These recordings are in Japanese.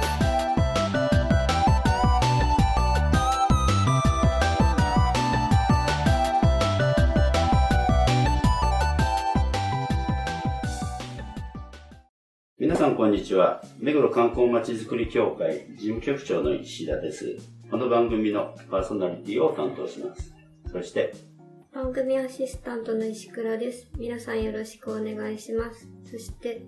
す。こんにちは。目黒観光まちづくり協会事務局長の石田です。この番組のパーソナリティを担当します。そして、番組アシスタントの石倉です皆さんよろしくお願いしますそして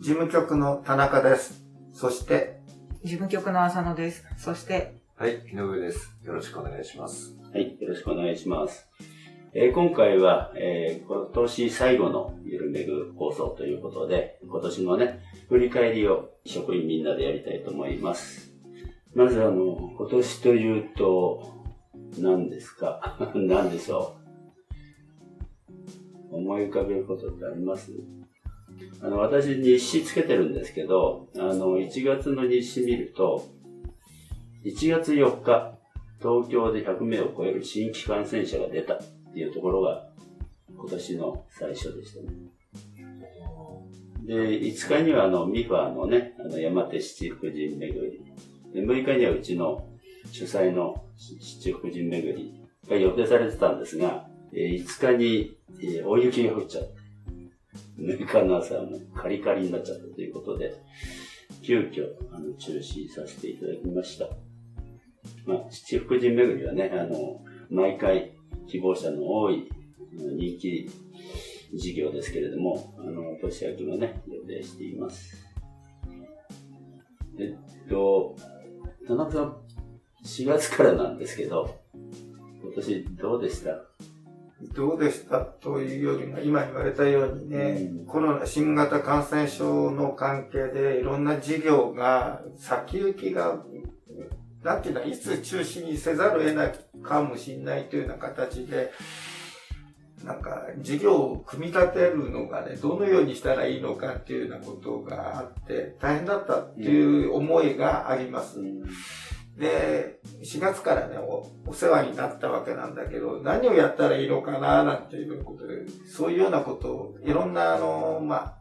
事務局の田中です。そして、事務局の浅野です。そして、はい、井上です。よろしくお願いします。はい、よろしくお願いします。えー今回は、えー今年最後のゆるめぐ放送ということで、今年のね、振り返りを職員みんなでやりたいと思います。まずあの、今年というと、何ですか？何でしょう？思い浮かべることってあります？あの、私日誌つけてるんですけど、あの、1月の日誌見ると、1月4日、東京で100名を超える新規感染者が出たっていうところが今年の最初でしたね。で、5日にはあの、ミファのね、あの、山手七福神巡り。で、6日にはうちの主催の七福神巡りが予定されてたんですが、5日に、大雪が降っちゃって、6日の朝はもうカリカリになっちゃったということで、急遽、あの、中止させていただきました。まあ、七福神巡りはね、あの、毎回希望者の多い人気事業ですけれども、あの、年明けもね、予定しています。えっと、田中さん、4月からなんですけど、今年どうでした？どうでしたというよりも、今言われたようにね、うんコロナ、新型感染症の関係でいろんな事業が先行きが、なんていうの、いつ中止にせざるを得ないかもしれないというような形で、なんか、事業を組み立てるのがね、どのようにしたらいいのかっていうようなことがあって、大変だったっていう思いがあります。で、4月からねお、お世話になったわけなんだけど、何をやったらいいのかな、なんていうことで、そういうようなことを、いろんな、あの、まあ、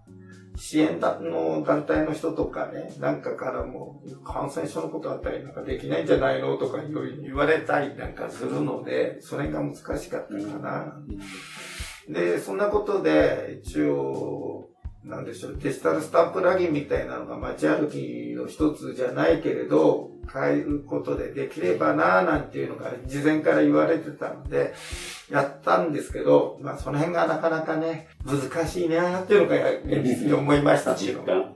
支援団の団体の人とかね、なんかからも、感染症のことあったりなんかできないんじゃないのとか言われたりなんかするので、それが難しかったかな。で、そんなことで、一応、なんでしょう、デジタルスタンプラギンみたいなのが街歩きの一つじゃないけれど、変えることでできればなぁなんていうのが事前から言われてたので、やったんですけど、まあその辺がなかなかね、難しいなぁっていうのが現実に思いましたっていうのが。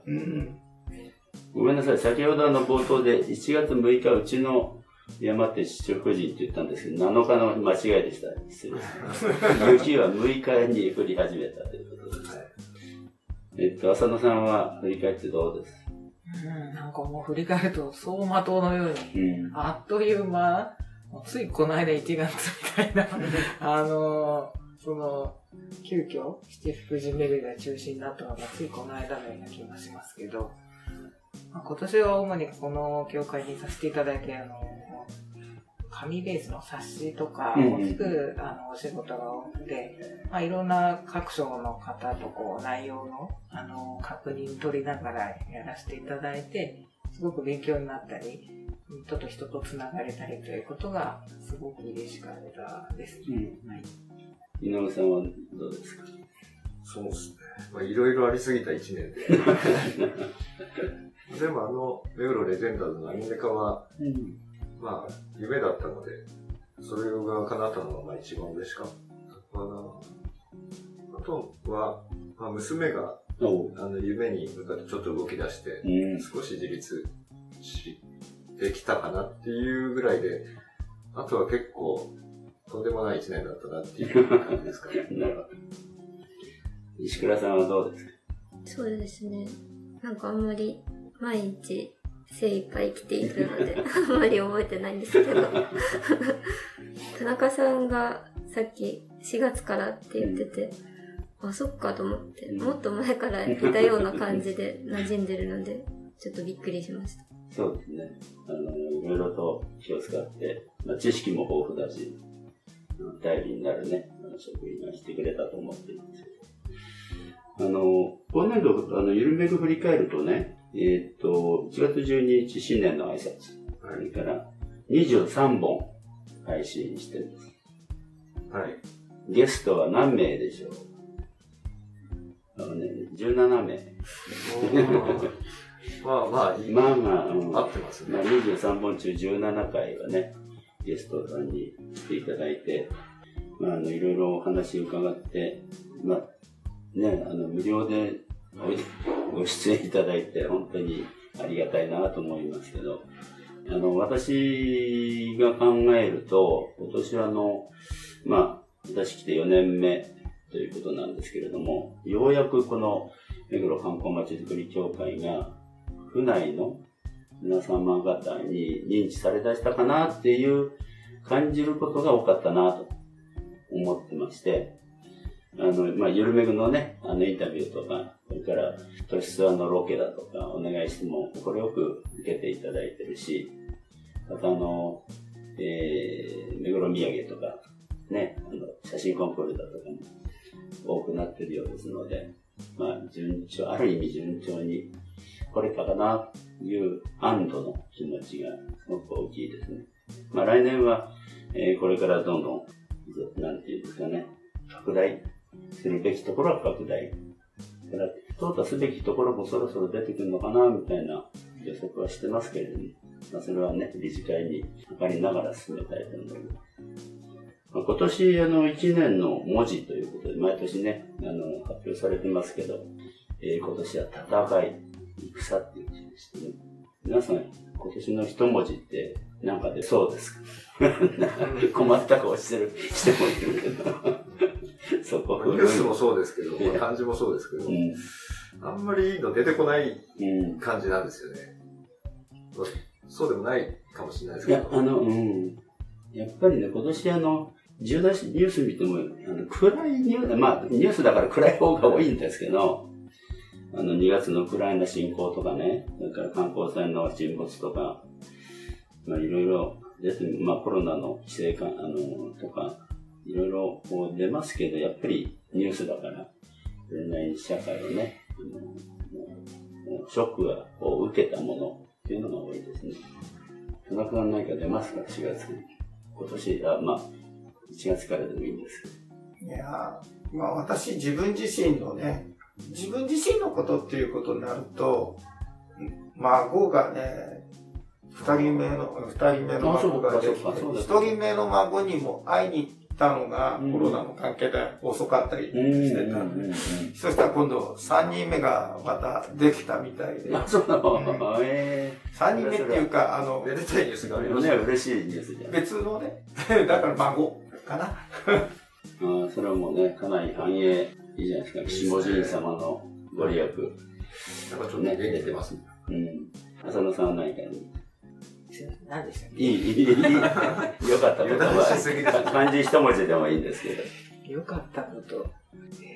ごめんなさい、先ほどあの冒頭で1月6日うちの山手七福神って言ったんですけど、7日の間違いでした。失礼しました。雪は6日に降り始めたということです。えっと、浅野さんは振り返ってどうです？うん、なんかもう振り返ると走馬灯のように、うん。あっという間、ついこの間1月みたいな、あのーその、急遽、七福神巡りが中止になったのがついこの間のような気がしますけど、まあ、今年は主にこの協会にさせていただいて、あの紙ベースの冊子とかを作る、あのお仕事が多くて、まあ、いろんな各省の方とこう内容のあの確認取りながらやらせていただいて、すごく勉強になったり、人と人とつながれたりということがすごく嬉しかったです。うんはい井上さんはどうですか？そうですね。まあ、いろいろありすぎた一年で。でもあの、目黒レジェンダーズのアニメ化は、うん。まあ、夢だったので、それが叶ったのがまあ一番嬉しかったかな。あとは、まあ、娘が。あの夢に向かってちょっと動き出して、うん。少し自立してきたかなっていうぐらいで、あとは結構、とんでもない一年だったなっていう感じですかね。石倉さんはどうですか？そうですねなんかあんまり毎日精一杯生きているのであんまり覚えてないんですけど 田中さんがさっき4月からって言っててあ、そっかと思って、うんもっと前からいたような感じで馴染んでるので、ちょっとびっくりしました。そうですね。あの、いろいろと気を使って、まあ、知識も豊富だし、頼りになるね、あの職員がしてくれたと思ってるんですけど。あの、今年度、あの、ゆるめく振り返るとね、えーっと、1月12日新年の挨拶、それから23本配信してます。はい。ゲストは何名でしょう？あのね、17名。まあまあ、まあまあ、うん合ってますねまあ、。23本中17回はね、ゲストさんに来ていただいて、まあ、あの、いろいろお話伺って、まあ、ね、あの、無料でおご出演いただいて、本当にありがたいなと思いますけど、あの、私が考えると、今年はあの、まあ、私来て4年目ということなんですけれども、ようやくこの目黒観光まちづくり協会が、府内の皆様方に認知されだしたかなっていう感じることが多かったなと思ってまして、あの、まあ、ゆるめぐのね、あのインタビューとか、それから、都市ツアーのロケだとかお願いしても、快く受けていただいてるし、またあの、えー、目黒土産とか、ね、あの、写真コンクールだとかも多くなってるようですので、まあ、順調、ある意味順調に来れたかなという安堵の気持ちがすごく大きいですね。まあ来年は、えーこれからどんどん、なんていうんですかね、拡大するべきところは拡大。だから、淘汰すべきところもそろそろ出てくるのかな、みたいな予測はしてますけれども、まあそれはね、理事会に測りながら進めたいと思います。まあ、今年、あの、1年の文字ということで、毎年ね、あの、発表されてますけど、えー今年は戦い、戦っていう字でしたね。皆さん、今年の一文字って、なんか出そうですか？困った顔してる人もいるけど。そこニュースもそうですけど、漢字もそうですけどう、ん。あんまりいいの出てこないうん。感じなんですよね。まあそうでもないかもしれないですいや、けど。あの、うん。やっぱりね、今年あの、重大ニュース見ても、あの暗いニュース、まあ、ニュースだから暗い方が多いんですけど、あの、2月のウクライナ侵攻とかね、それから観光船の沈没とか、まあ、いろいろまあ、コロナの規制か、あの、とか、いろいろこう出ますけど、やっぱりニュースだから、それなりに社会をね、ショックがこう受けたものっていうのが多いですね。田中さん何か出ますか ?4 月に。今年、あ、まあ、1月からでもいいんです。いやーまあ私自分自身のね、自分自身のことっていうことになると、孫がね、二人目の、二人目の孫が一人目の孫にも会いに行ったのがうんコロナの関係で遅かったりうんしてたんで、そしたら今度三人目がまたできたみたいで、あ、そうなうんのえ三人目っていうか、あのめ、でたいニュースえがありましたね。ね、嬉しいニュースじゃん。別のね、だから孫かな。あそれはもうね、かなり繁栄いいじゃないですか。下神様のご利益。なんかちょっと元気出てます。うん。浅野さんは何かに何でしたっけ？いい、いい、いい。よかったことは、漢字一文字でもいいんですけど。よかったこと。え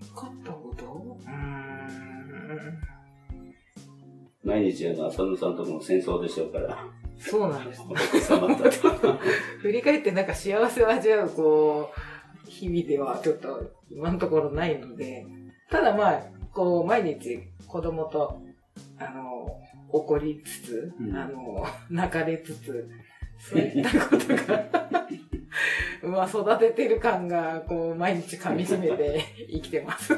ー、よかったこと？うーん。毎日あの、浅野さんとこも戦争でしょうから、そうなんです。お客様と。振り返ってなんか幸せを味わう、こう、日々ではちょっと今のところないので、ただまあ、こう、毎日子供と、あの、怒りつつ、うんあの、泣かれつつ、そういったことが、まあ、育ててる感が、こう、毎日噛み締めて 生きてます。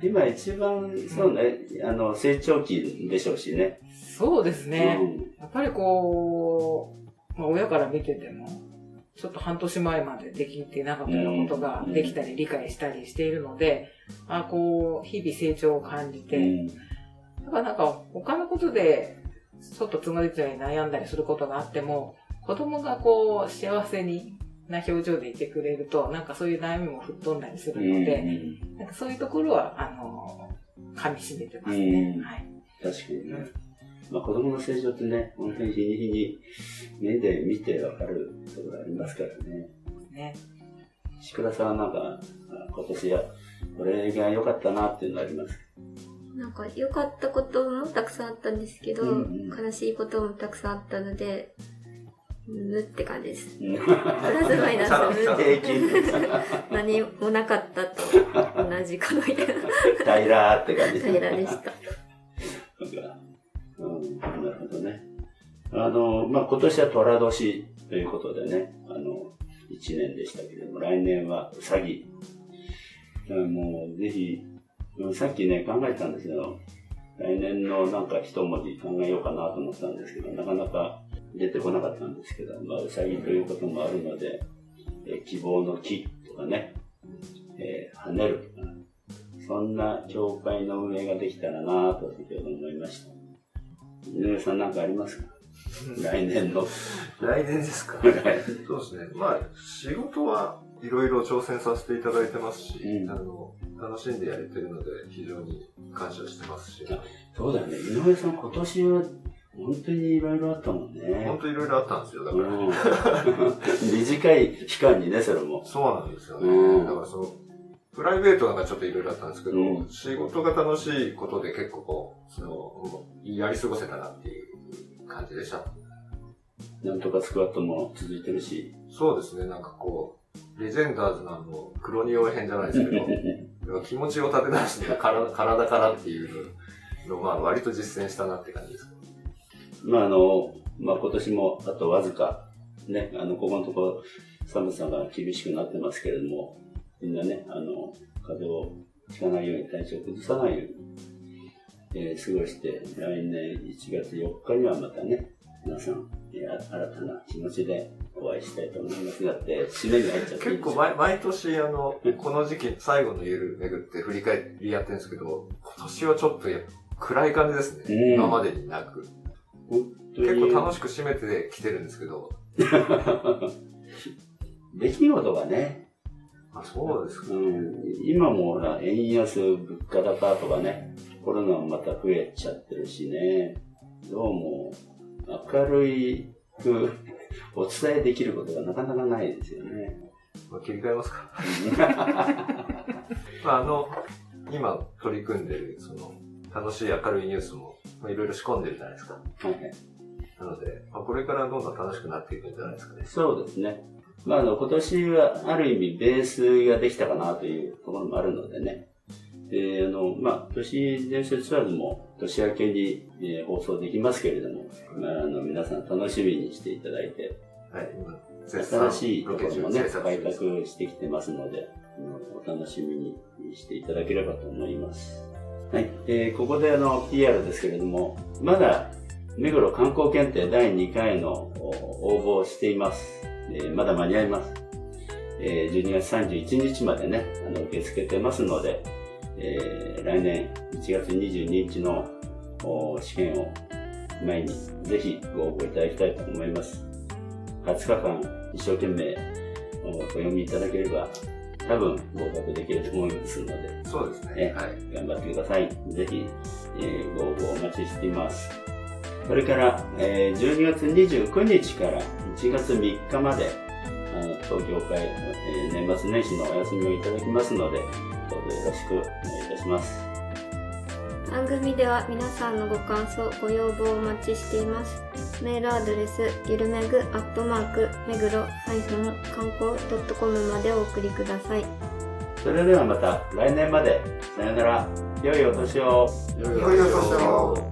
今一番、そうね、あの、成長期でしょうしね。そうですね。うんやっぱりこう、まあ、親から見てても、ちょっと半年前までできてなかったようなことがうんできたり理解したりしているので、あこう、日々成長を感じて、うんだからなんか他のことで、ちょっとつまりつまり悩んだりすることがあっても、子供がこう、幸せにな表情でいてくれると、なんかそういう悩みも吹っ飛んだりするので、なんかそういうところは、あの、噛み締めてますね。うんはい。確かにね。まあ子供の成長ってね、本当に日に日に目で見てわかるところありますからね。ね。石倉さんはなんか、あ今年はこれが良かったなっていうのありますなんか良かったこともたくさんあったんですけど、うんうん悲しいこともたくさんあったので、無って感じです。うんプラスマイナス無平均何もなかったと同じかのみたいな平らって感じ平らでした。うん、なるほどね。あの、まあ、今年は寅年ということでね、あの、一年でしたけれども、来年はうさぎ。もう、ぜひ、うんさっきね、考えたんですけど、来年のなんか一文字考えようかなと思ったんですけど、なかなか出てこなかったんですけど、まあ、うさぎということもあるので、えー希望の木とかね、えー跳ねるとか、そんな教会の運営ができたらなと先ほど思いました。井上さんなんかありますか？来年の。来年ですか？そうですね。まあ、仕事はいろいろ挑戦させていただいてますし、うんあの、楽しんでやれてるので、非常に感謝してますし、そうだよね。井上さん今年は本当にいろいろあったもんね。本当いろいろあったんですよ、だから。うん 短い期間にね、それも。そうなんですよね。うんだからその、プライベートなんかちょっといろいろあったんですけど、うん仕事が楽しいことで結構こう、その、やり過ごせたなっていう感じでした。なんとかスクワットも続いてるし。そうですね、なんかこう、レジェンダーズのあの、黒仁王編じゃないですけど、気持ちを立て直して体体からっていうのを、まあ割と実践したなって感じです。まああの、まあ今年もあとわずか、ね、あの、ここのところ寒さが厳しくなってますけれども、みんなね、あの、風邪をひかないように体調を崩さないように、えー過ごして、来年1月4日にはまたね、皆さん、えーあ新たな気持ちでお会いしたいと思いますがって、締めに入っちゃって結構毎毎年あの、この時期最後の夜巡って振り返りやってるんですけど、今年はちょっとや暗い感じですね。うん。今までになく。結構楽しく締めてきてるんですけど、出来事がね、あ、そうですか。うん、今もほら、円安、物価高とかね、コロナもまた増えちゃってるしね、どうも明るいくお伝えできることがなかなかないですよね。まあ、切り替えますか。まあ、あの、今取り組んでる、その、楽しい明るいニュースも、まあ、いろいろ仕込んでるじゃないですか。はいはいなので、まあ、これからどんどん楽しくなっていくんじゃないですかね。そうですね。まあ、あの、今年はある意味ベースができたかなというところもあるのでね。で、あの、まあ、都市伝説ツアーズも年明けに、えー放送できますけれども、まあ、あの、皆さん楽しみにしていただいて、はい、新しいところもね開拓してきてますので、うんお楽しみにしていただければと思います。はい。えーここであの、PR ですけれども、まだ、目黒観光検定第2回のお応募をしています。えーまだ間に合います。えー12月31日までね、あの、受け付けてますので、えー来年1月22日のお試験を前に、ぜひご応募いただきたいと思います。20日間一生懸命おお読みいただければ、多分合格できると思いますので、そうですね。ねはい。頑張ってください。ぜひ、えーご応募お待ちしています。それから、えー12月29日から1月3日まで、あの東京会、えー年末年始のお休みをいただきますので、どうぞよろしくお願いいたします。番組では皆さんのご感想、ご要望をお待ちしています。メールアドレス、ゆるめぐアットマーク、めぐろ観光 .com までお送りください。それではまた来年まで。さよなら。良いお年を。良いお年を